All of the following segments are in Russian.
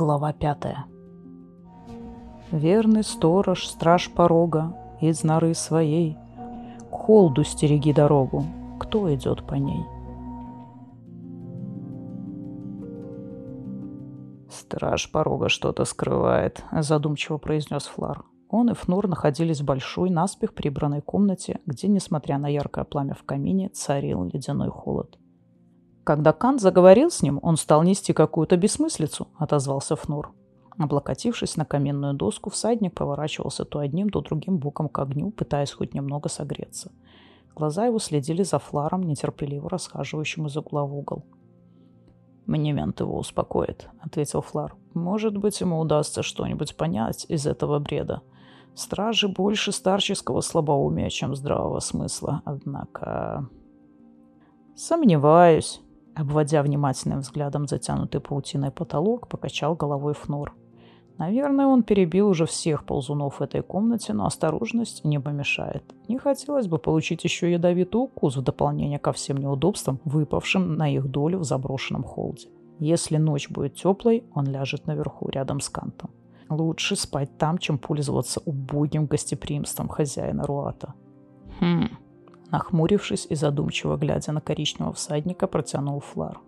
Глава пятая. Верный сторож, страж порога, из норы своей, К холду стереги дорогу, кто идет по ней? «Страж порога что-то скрывает», — задумчиво произнес Флар. Он и Фнур находились в большой, наспех прибранной комнате, где, несмотря на яркое пламя в камине, царил ледяной холод. Когда Кант заговорил с ним, он стал нести какую-то бессмыслицу, отозвался Фнур. Облокотившись на каменную доску, всадник поворачивался то одним, то другим боком к огню, пытаясь хоть немного согреться. Глаза его следили за Фларом, нетерпеливо расхаживающим из угла в угол. «Мнемент его успокоит», — ответил Флар. «Может быть, ему удастся что-нибудь понять из этого бреда. Стражи больше старческого слабоумия, чем здравого смысла, однако...» «Сомневаюсь», Обводя внимательным взглядом затянутый паутиной потолок, покачал головой Фнор. Наверное, он перебил уже всех ползунов в этой комнате, но осторожность не помешает. Не хотелось бы получить еще ядовитый укус в дополнение ко всем неудобствам, выпавшим на их долю в заброшенном холде. Если ночь будет теплой, он ляжет наверху, рядом с Кантом. Лучше спать там, чем пользоваться убогим гостеприимством хозяина Руата. Хм, Нахмурившись и задумчиво глядя на коричневого всадника, протянул Флар.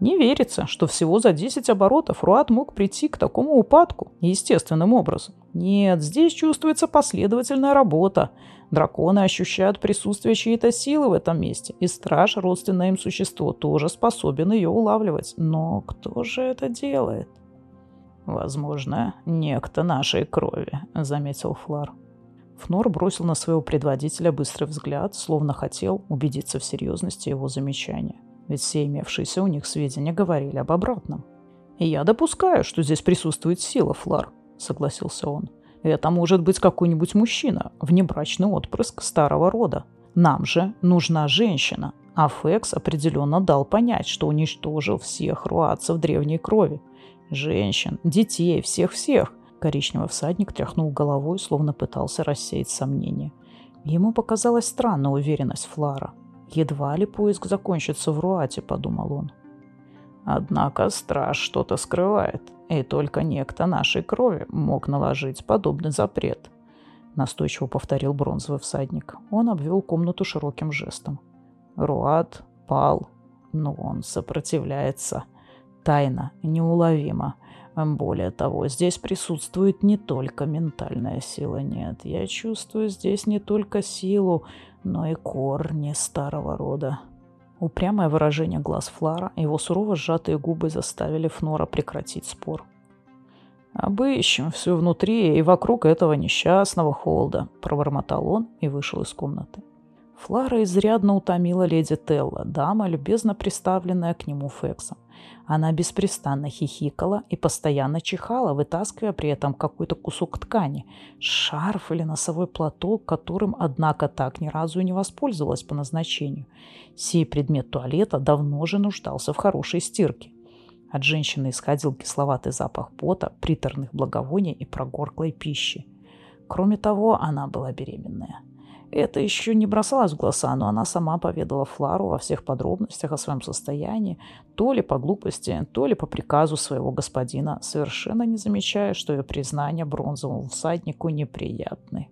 Не верится, что всего за 10 оборотов Руат мог прийти к такому упадку естественным образом. Нет, здесь чувствуется последовательная работа. Драконы ощущают присутствие чьей-то силы в этом месте, и страж, родственное им существо, тоже способен ее улавливать. Но кто же это делает? «Возможно, некто нашей крови», — заметил Флар. Фнор бросил на своего предводителя быстрый взгляд, словно хотел убедиться в серьезности его замечания. Ведь все имевшиеся у них сведения говорили об обратном. «И я допускаю, что здесь присутствует сила, Флар», — согласился он. «Это может быть какой-нибудь мужчина, внебрачный отпрыск старого рода. Нам же нужна женщина, а Фекс определенно дал понять, что уничтожил всех руадцев древней крови. Женщин, детей, всех-всех. Коричневый всадник тряхнул головой, словно пытался рассеять сомнения. Ему показалась странная уверенность Флара. «Едва ли поиск закончится в Руате», — подумал он. Однако страж что-то скрывает, и только некто нашей крови мог наложить подобный запрет. Настойчиво повторил бронзовый всадник. Он обвел комнату широким жестом. Руат пал, но он сопротивляется. Тайно, неуловимо. Более того, здесь присутствует не только ментальная сила, нет. Я чувствую здесь не только силу, но и корни старого рода. Упрямое выражение глаз Флара его сурово сжатые губы заставили Фнора прекратить спор. «Обыщем все внутри и вокруг этого несчастного холда», — пробормотал он и вышел из комнаты. Флара изрядно утомила леди Телла, дама, любезно приставленная к нему Фексом. Она беспрестанно хихикала и постоянно чихала, вытаскивая при этом какой-то кусок ткани, шарф или носовой платок, которым, однако, так ни разу и не воспользовалась по назначению. Сей предмет туалета давно же нуждался в хорошей стирке. От женщины исходил кисловатый запах пота, приторных благовоний и прогорклой пищи. Кроме того, она была беременная. Это еще не бросалось в глаза, но она сама поведала Флару во всех подробностях о своем состоянии, то ли по глупости, то ли по приказу своего господина, совершенно не замечая, что ее признания бронзовому всаднику неприятны.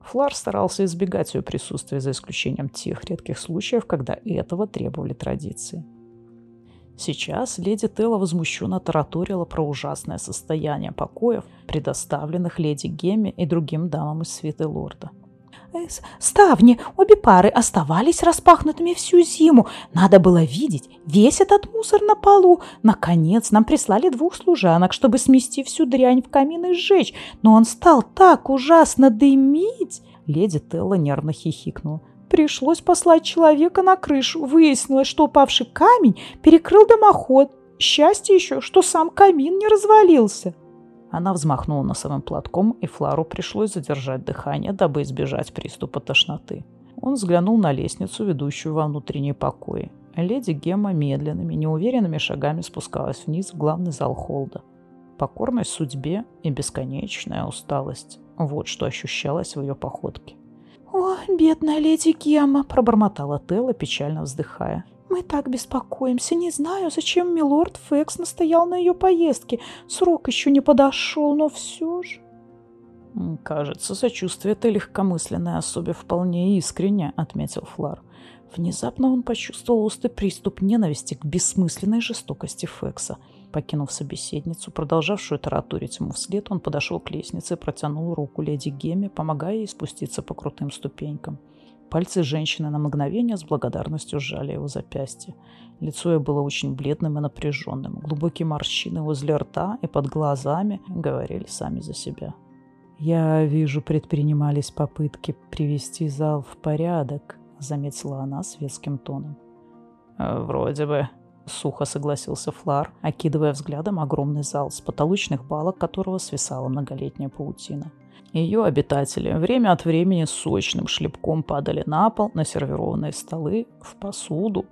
Флар старался избегать ее присутствия за исключением тех редких случаев, когда этого требовали традиции. Сейчас леди Телла возмущенно тараторила про ужасное состояние покоев, предоставленных леди Гемме и другим дамам из свиты лорда – Ставни, обе пары оставались распахнутыми всю зиму. Надо было видеть весь этот мусор на полу. Наконец нам прислали двух служанок, чтобы смести всю дрянь в камин и сжечь. Но он стал так ужасно дымить. Леди Телла нервно хихикнула. Пришлось послать человека на крышу. Выяснилось, что упавший камень перекрыл дымоход. Счастье еще, что сам камин не развалился. Она взмахнула носовым платком, и Флару пришлось задержать дыхание, дабы избежать приступа тошноты. Он взглянул на лестницу, ведущую во внутренние покои. Леди Гемма медленными, неуверенными шагами спускалась вниз в главный зал холда. Покорность судьбе и бесконечная усталость – вот что ощущалось в ее походке. «О, бедная леди Гемма!» – пробормотала Телла, печально вздыхая. «Мы так беспокоимся. Не знаю, зачем милорд Фекс настоял на ее поездке. Срок еще не подошел, но все же...» «Кажется, сочувствие этой легкомысленной особе вполне искренне», — отметил Флар. Внезапно он почувствовал острый приступ ненависти к бессмысленной жестокости Фекса. Покинув собеседницу, продолжавшую таратурить ему вслед, он подошел к лестнице и протянул руку леди Геме, помогая ей спуститься по крутым ступенькам. Пальцы женщины на мгновение с благодарностью сжали его запястье. Лицо ее было очень бледным и напряженным. Глубокие морщины возле рта и под глазами говорили сами за себя. «Я вижу, предпринимались попытки привести зал в порядок», — заметила она светским тоном. «Вроде бы», — сухо согласился Флар, окидывая взглядом огромный зал, с потолочных балок которого свисала многолетняя паутина. Ее обитатели время от времени сочным шлепком падали на пол, на сервированные столы, в посуду.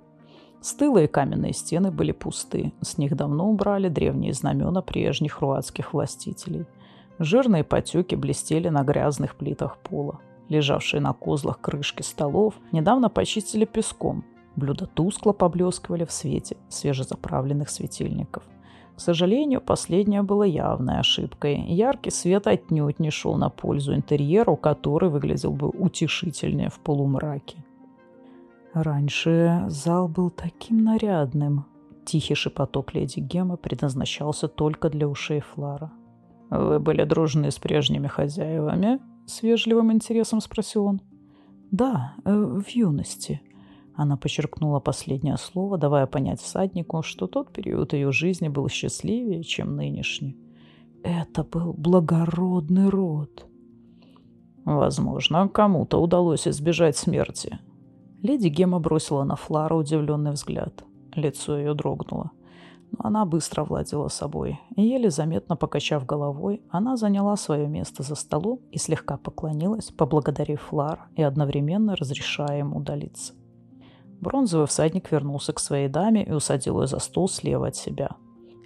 Стылые каменные стены были пусты, с них давно убрали древние знамена прежних руатских властителей — Жирные потеки блестели на грязных плитах пола. Лежавшие на козлах крышки столов недавно почистили песком. Блюда тускло поблескивали в свете свежезаправленных светильников. К сожалению, последнее было явной ошибкой. Яркий свет отнюдь не шел на пользу интерьеру, который выглядел бы утешительнее в полумраке. Раньше зал был таким нарядным. Тихий шепоток леди Гемы предназначался только для ушей Флара. «Вы были дружны с прежними хозяевами?» — с вежливым интересом спросил он. «Да, э, в юности». Она подчеркнула последнее слово, давая понять всаднику, что тот период ее жизни был счастливее, чем нынешний. Это был благородный род. Возможно, кому-то удалось избежать смерти. Леди Гема бросила на Флара удивленный взгляд. Лицо ее дрогнуло. Но она быстро владела собой. И еле заметно покачав головой, она заняла свое место за столом и слегка поклонилась, поблагодарив Флар и одновременно разрешая ему удалиться. Бронзовый всадник вернулся к своей даме и усадил ее за стол слева от себя.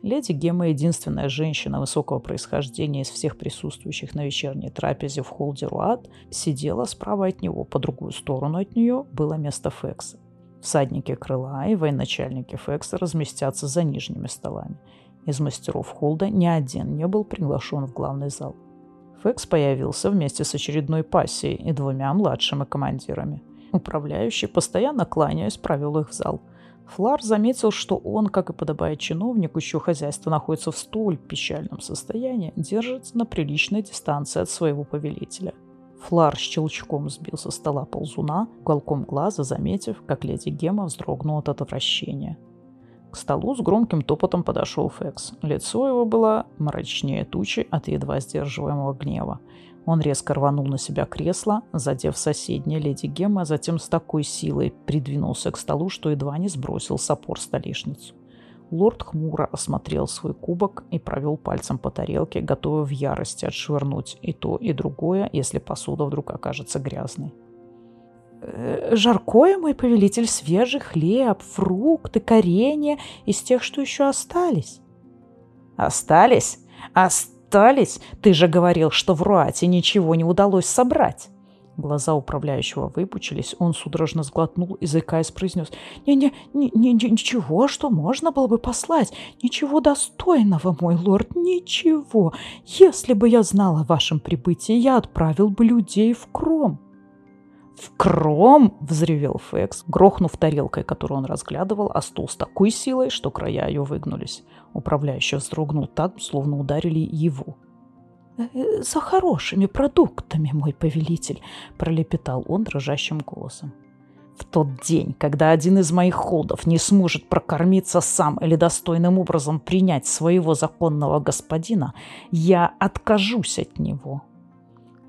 Леди Гемма, единственная женщина высокого происхождения из всех присутствующих на вечерней трапезе в холде Руат, сидела справа от него, по другую сторону от нее было место Фекса. Всадники крыла и военачальники Фекса разместятся за нижними столами. Из мастеров Холда ни один не был приглашен в главный зал. Фекс появился вместе с очередной пассией и двумя младшими командирами. Управляющий, постоянно кланяясь, провел их в зал. Флар заметил, что он, как и подобает чиновнику, чье хозяйство находится в столь печальном состоянии, держится на приличной дистанции от своего повелителя. Флар щелчком сбил со стола ползуна, уголком глаза заметив, как леди Гема вздрогнула от отвращения. К столу с громким топотом подошел Фекс. Лицо его было мрачнее тучи от едва сдерживаемого гнева. Он резко рванул на себя кресло, задев соседнее леди Гемма, а затем с такой силой придвинулся к столу, что едва не сбросил с опор столешницу. Лорд хмуро осмотрел свой кубок и провел пальцем по тарелке, готовый в ярости отшвырнуть и то, и другое, если посуда вдруг окажется грязной. «Э, «Жаркое, мой повелитель, свежий хлеб, фрукты, коренья из тех, что еще остались». «Остались? Остались? Ты же говорил, что в Руате ничего не удалось собрать». Глаза управляющего выпучились, он судорожно сглотнул и, заикаясь, произнес «Не-не, ничего, что можно было бы послать, ничего достойного, мой лорд, ничего. Если бы я знал о вашем прибытии, я отправил бы людей в Кром». «В Кром?» — взревел Фекс, грохнув тарелкой, которую он разглядывал, а стул с такой силой, что края ее выгнулись. Управляющий вздрогнул так, словно ударили его. Э, «За хорошими продуктами, мой повелитель», — пролепетал он дрожащим голосом. В тот день, когда один из моих холдов не сможет прокормиться сам или достойным образом принять своего законного господина, я откажусь от него.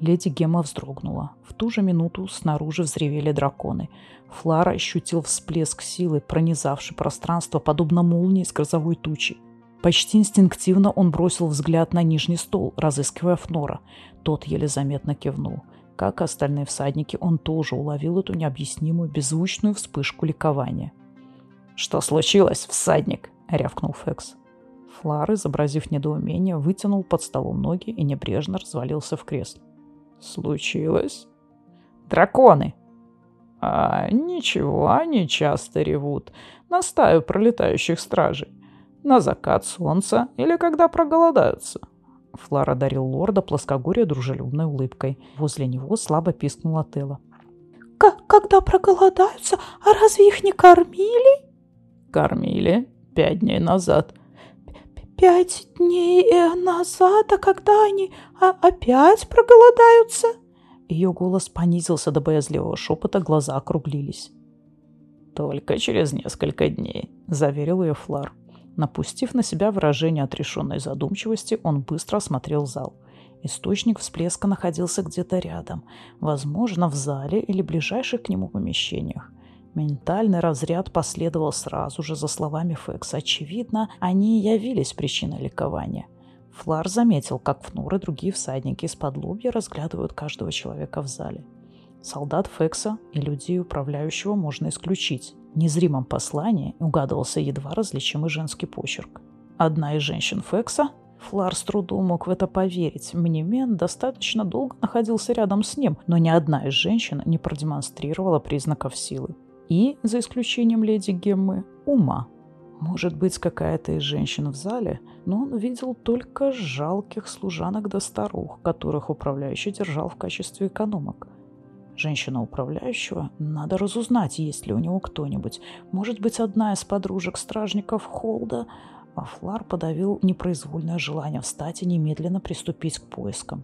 Леди Гема вздрогнула. В ту же минуту снаружи взревели драконы. Флара ощутил всплеск силы, пронизавший пространство, подобно молнии с грозовой тучи. Почти инстинктивно он бросил взгляд на нижний стол, разыскивая Фнора. Тот еле заметно кивнул. Как и остальные всадники, он тоже уловил эту необъяснимую беззвучную вспышку ликования. «Что случилось, всадник?» — рявкнул Фекс. Флар, изобразив недоумение, вытянул под столом ноги и небрежно развалился в кресле. «Случилось?» Драконы!» «А, ничего, они часто ревут. На стаю пролетающих стражей. На закат солнца или когда проголодаются». Флар одарил лорда плоскогорья дружелюбной улыбкой. Возле него слабо пискнула Тела. «Когда проголодаются? А разве их не кормили?» «Кормили пять дней назад». «Пять дней э, назад? А когда они а, опять проголодаются?» Ее голос понизился до боязливого шепота, глаза округлились. «Только через несколько дней», — заверил ее Флар. Напустив на себя выражение отрешенной задумчивости, он быстро осмотрел зал. Источник всплеска находился где-то рядом, возможно, в зале или ближайших к нему помещениях. Ментальный разряд последовал сразу же за словами Фекса. Очевидно, они и явились причиной ликования. Флар заметил, как Фнур и другие всадники из-под лобья разглядывают каждого человека в зале. Солдат Фекса и людей, управляющего, можно исключить. В незримом послании угадывался едва различимый женский почерк. Одна из женщин Фекса Флар с трудом мог в это поверить. Мнемен достаточно долго находился рядом с ним, но ни одна из женщин не продемонстрировала признаков силы. И, за исключением леди Геммы, ума. Может быть, какая-то из женщин в зале, но он видел только жалких служанок до старух, которых управляющий держал в качестве экономок. Женщина управляющего, надо разузнать, есть ли у него кто-нибудь. Может быть, одна из подружек стражников Холда, а Флар подавил непроизвольное желание встать и немедленно приступить к поискам.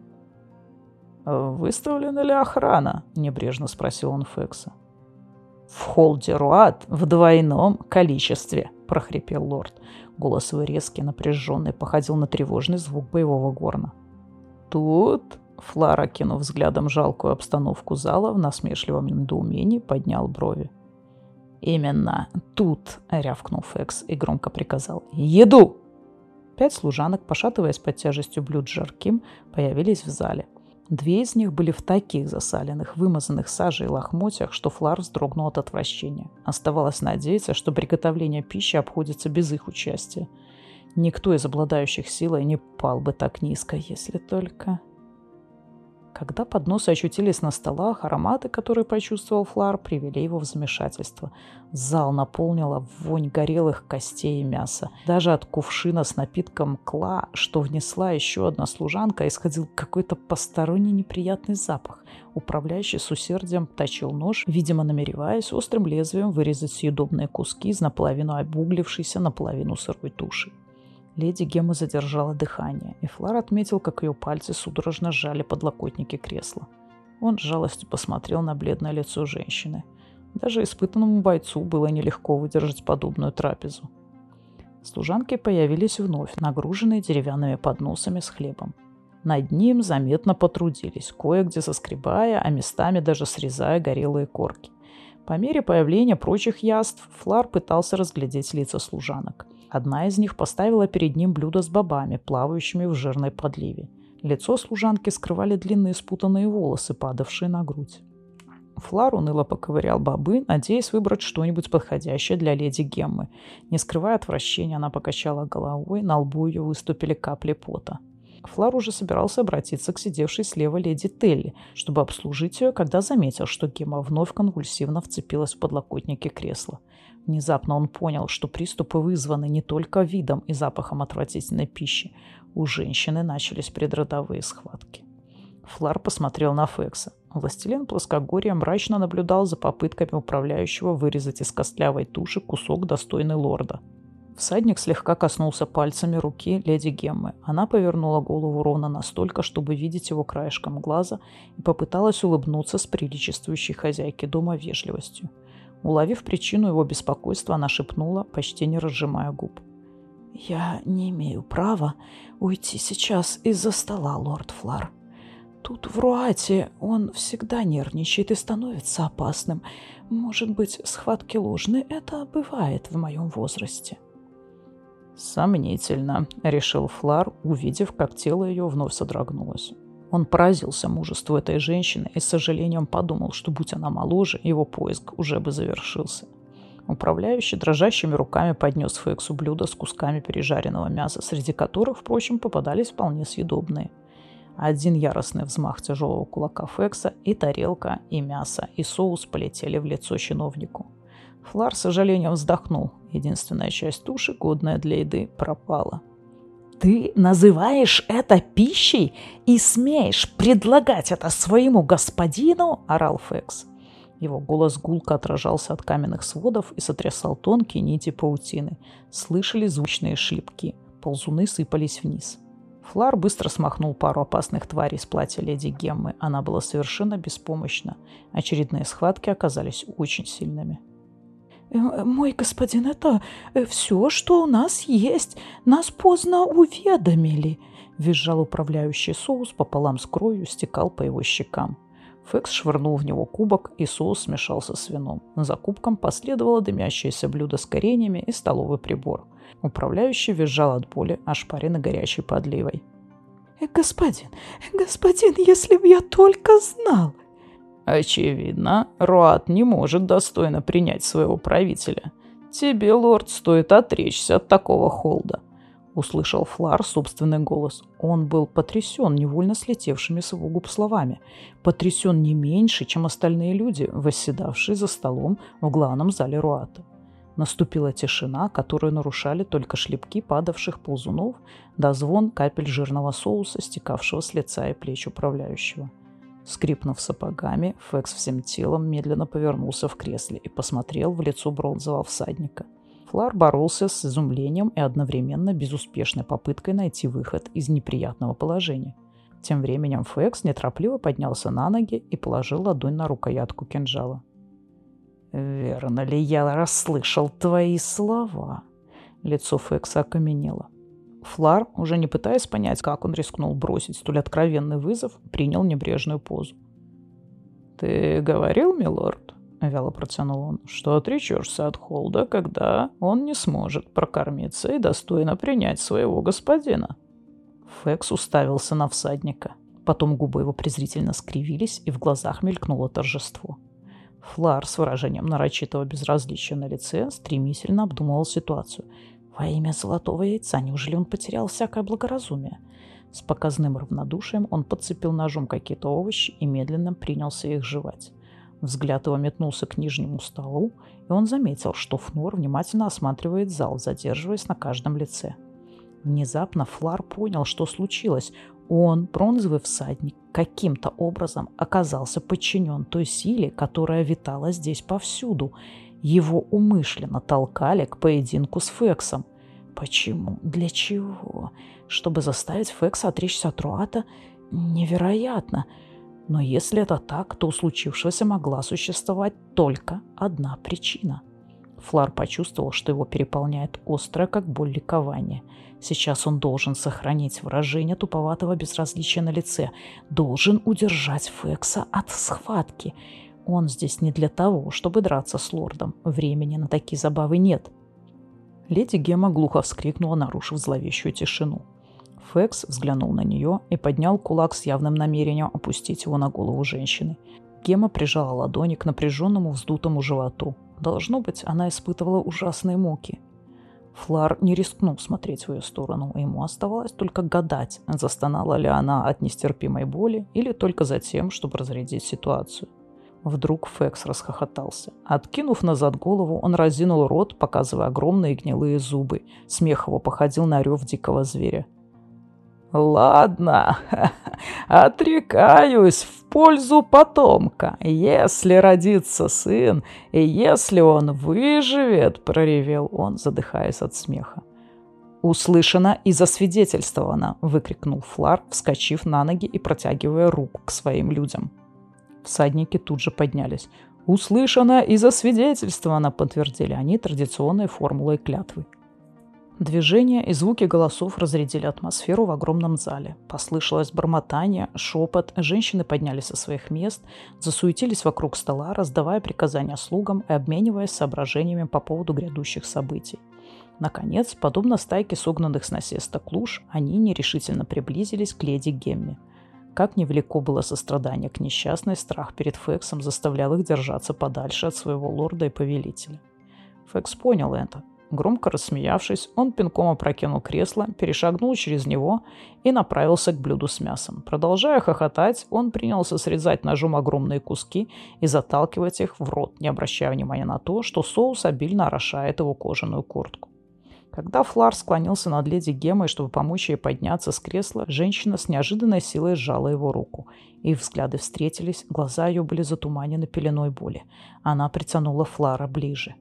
«Выставлена ли охрана?» – небрежно спросил он Фекса. «В холде Руат в двойном количестве», – прохрипел лорд. Голос его резкий, напряженный, походил на тревожный звук боевого горна. «Тут...» – Флара, кинув взглядом жалкую обстановку зала, в насмешливом недоумении поднял брови. «Именно тут!» — рявкнул Фекс и громко приказал. «Еду!» Пять служанок, пошатываясь под тяжестью блюд жарким, появились в зале. Две из них были в таких засаленных, вымазанных сажей лохмотьях, что Флар вздрогнул от отвращения. Оставалось надеяться, что приготовление пищи обходится без их участия. Никто из обладающих силой не пал бы так низко, если только... Когда подносы очутились на столах, ароматы, которые почувствовал Флар, привели его в замешательство. Зал наполнила вонь горелых костей и мяса. Даже от кувшина с напитком кла, что внесла еще одна служанка, исходил какой-то посторонний неприятный запах. Управляющий с усердием точил нож, видимо, намереваясь острым лезвием вырезать съедобные куски из наполовину обуглившейся, наполовину сырой туши. Леди Гема задержала дыхание, и Флар отметил, как ее пальцы судорожно сжали подлокотники кресла. Он с жалостью посмотрел на бледное лицо женщины. Даже испытанному бойцу было нелегко выдержать подобную трапезу. Служанки появились вновь, нагруженные деревянными подносами с хлебом. Над ним заметно потрудились, кое-где соскребая, а местами даже срезая горелые корки. По мере появления прочих яств Флар пытался разглядеть лица служанок – Одна из них поставила перед ним блюдо с бобами, плавающими в жирной подливе. Лицо служанки скрывали длинные спутанные волосы, падавшие на грудь. Флар уныло поковырял бобы, надеясь выбрать что-нибудь подходящее для леди Геммы. Не скрывая отвращения, она покачала головой, на лбу ее выступили капли пота. Флар уже собирался обратиться к сидевшей слева леди Телли, чтобы обслужить ее, когда заметил, что Гемма вновь конвульсивно вцепилась в подлокотники кресла. Внезапно он понял, что приступы вызваны не только видом и запахом отвратительной пищи. У женщины начались предродовые схватки. Флар посмотрел на Фекса. Властелин плоскогорья мрачно наблюдал за попытками управляющего вырезать из костлявой туши кусок достойный лорда. Всадник слегка коснулся пальцами руки леди Геммы. Она повернула голову ровно настолько, чтобы видеть его краешком глаза, и попыталась улыбнуться с приличествующей хозяйке дома вежливостью. Уловив причину его беспокойства, она шепнула, почти не разжимая губ. «Я не имею права уйти сейчас из-за стола, лорд Флар. Тут в Руате он всегда нервничает и становится опасным. Может быть, схватки ложны? Это бывает в моем возрасте». «Сомнительно», — решил Флар, увидев, как тело ее вновь содрогнулось. Он поразился мужеству этой женщины и с сожалением подумал, что будь она моложе, его поиск уже бы завершился. Управляющий дрожащими руками поднес Фексу блюдо с кусками пережаренного мяса, среди которых, впрочем, попадались вполне съедобные. Один яростный взмах тяжелого кулака Фекса, и тарелка, и мясо, и соус полетели в лицо чиновнику. Флар с сожалением вздохнул. Единственная часть туши, годная для еды, пропала. «Ты называешь это пищей и смеешь предлагать это своему господину?» – орал Фекс. Его голос гулко отражался от каменных сводов и сотрясал тонкие нити паутины. Слышали звучные шлепки. Ползуны сыпались вниз. Флар быстро смахнул пару опасных тварей с платья леди Геммы. Она была совершенно беспомощна. Очередные схватки оказались очень сильными. Э, «Мой господин, это э, все, что у нас есть. Нас поздно уведомили», — визжал управляющий соус пополам с кровью, стекал по его щекам. Фекс швырнул в него кубок, и соус смешался с вином. За кубком последовало дымящееся блюдо с кореньями и столовый прибор — Управляющий визжал от боли, ошпаренный горячей подливой. «Э, «Господин, господин, если бы я только знал!» «Очевидно, Руат не может достойно принять своего правителя. Тебе, лорд, стоит отречься от такого холда», — услышал Флар собственный голос. Он был потрясен невольно слетевшими с его губ словами. Потрясен не меньше, чем остальные люди, восседавшие за столом в главном зале Руата. Наступила тишина, которую нарушали только шлепки падавших ползунов да звон капель жирного соуса, стекавшего с лица и плеч управляющего. Скрипнув сапогами, Фекс всем телом медленно повернулся в кресле и посмотрел в лицо бронзового всадника. Флар боролся с изумлением и одновременно безуспешной попыткой найти выход из неприятного положения. Тем временем Фекс неторопливо поднялся на ноги и положил ладонь на рукоятку кинжала. «Верно ли я расслышал твои слова?» Лицо Фекса окаменело. Флар, уже не пытаясь понять, как он рискнул бросить столь откровенный вызов, принял небрежную позу. «Ты говорил, милорд?» — вяло протянул он, — что отречешься от Холда, когда он не сможет прокормиться и достойно принять своего господина. Фекс уставился на всадника. Потом губы его презрительно скривились, и в глазах мелькнуло торжество. Флар с выражением нарочитого безразличия на лице стремительно обдумывал ситуацию. Во имя золотого яйца, неужели он потерял всякое благоразумие? С показным равнодушием он подцепил ножом какие-то овощи и медленно принялся их жевать. Взгляд его метнулся к нижнему столу, и он заметил, что Фнор внимательно осматривает зал, задерживаясь на каждом лице. Внезапно Флар понял, что случилось. Он, бронзовый всадник, каким-то образом оказался подчинен той силе, которая витала здесь повсюду. Его умышленно толкали к поединку с Фексом. Почему? Для чего? Чтобы заставить Фекса отречься от Руата? Невероятно. Но если это так, то у случившегося могла существовать только одна причина – Флар почувствовал, что его переполняет острое, как боль, ликование. Сейчас он должен сохранить выражение туповатого безразличия на лице, должен удержать Фекса от схватки. Он здесь не для того, чтобы драться с лордом. Времени на такие забавы нет. Леди Гема глухо вскрикнула, нарушив зловещую тишину. Фекс взглянул на нее и поднял кулак с явным намерением опустить его на голову женщины. Гема прижала ладони к напряженному вздутому животу. Должно быть, она испытывала ужасные муки. Флар не рискнул смотреть в ее сторону, ему оставалось только гадать, застонала ли она от нестерпимой боли или только за тем, чтобы разрядить ситуацию. Вдруг Фекс расхохотался. Откинув назад голову, он разинул рот, показывая огромные гнилые зубы. Смех его походил на рев дикого зверя. «Ладно, отрекаюсь в пользу потомка. Если родится сын, и если он выживет, — проревел он, задыхаясь от смеха. «Услышано и засвидетельствовано!» — выкрикнул Флар, вскочив на ноги и протягивая руку к своим людям. Всадники тут же поднялись. «Услышано и засвидетельствовано!» — подтвердили они традиционной формулой клятвы. Движения и звуки голосов разрядили атмосферу в огромном зале. Послышалось бормотание, шепот, женщины поднялись со своих мест, засуетились вокруг стола, раздавая приказания слугам и обмениваясь соображениями по поводу грядущих событий. Наконец, подобно стайке согнанных с насеста клуш, они нерешительно приблизились к леди Гемми. Как невелико было сострадание к несчастной, страх перед Фексом заставлял их держаться подальше от своего лорда и повелителя. Фекс понял это Громко рассмеявшись, он пинком опрокинул кресло, перешагнул через него и направился к блюду с мясом. Продолжая хохотать, он принялся срезать ножом огромные куски и заталкивать их в рот, не обращая внимания на то, что соус обильно орошает его кожаную куртку. Когда Флар склонился над леди Гемой, чтобы помочь ей подняться с кресла, женщина с неожиданной силой сжала его руку. Их взгляды встретились, глаза ее были затуманены пеленой боли. Она притянула Флара ближе.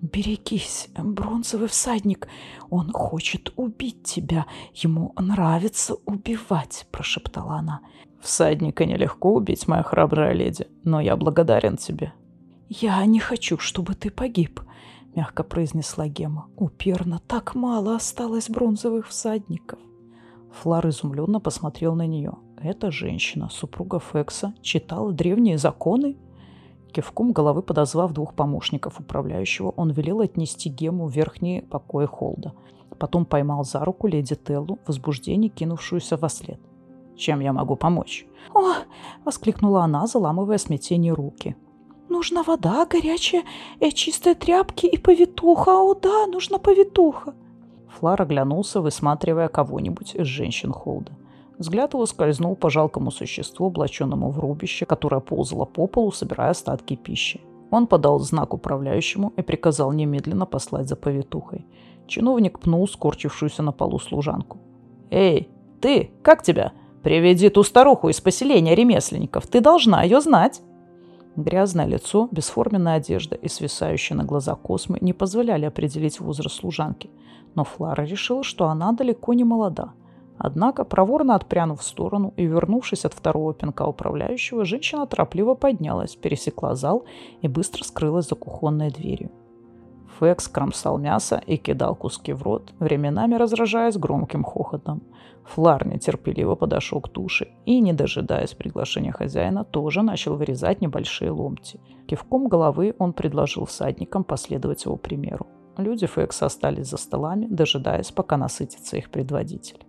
«Берегись, бронзовый всадник. Он хочет убить тебя. Ему нравится убивать», — прошептала она. «Всадника нелегко убить, моя храбрая леди, но я благодарен тебе». «Я не хочу, чтобы ты погиб», — мягко произнесла Гема. «Уперно так мало осталось бронзовых всадников». Флар изумленно посмотрел на нее. Эта женщина, супруга Фекса, читала древние законы? Кивком головы подозвав двух помощников управляющего, он велел отнести Гему в верхние покои Холда. Потом поймал за руку леди Теллу, в возбуждении кинувшуюся во след. «Чем я могу помочь?» «О!» — воскликнула она, заламывая смятение руки. «Нужна вода горячая, и чистые тряпки и повитуха. О, да, нужна повитуха!» Флар оглянулся, высматривая кого-нибудь из женщин Холда. Взгляд его скользнул по жалкому существу, облаченному в рубище, которое ползало по полу, собирая остатки пищи. Он подал знак управляющему и приказал немедленно послать за повитухой. Чиновник пнул скорчившуюся на полу служанку. «Эй, ты, как тебя? Приведи ту старуху из поселения ремесленников. Ты должна ее знать!» Грязное лицо, бесформенная одежда и свисающие на глаза космы не позволяли определить возраст служанки. Но Флара решила, что она далеко не молода – Однако, проворно отпрянув в сторону и вернувшись от второго пинка управляющего, женщина торопливо поднялась, пересекла зал и быстро скрылась за кухонной дверью. Фекс кромсал мясо и кидал куски в рот, временами разражаясь громким хохотом. Флар нетерпеливо подошел к туше и, не дожидаясь приглашения хозяина, тоже начал вырезать небольшие ломти. Кивком головы он предложил всадникам последовать его примеру. Люди Фекса остались за столами, дожидаясь, пока насытится их предводитель.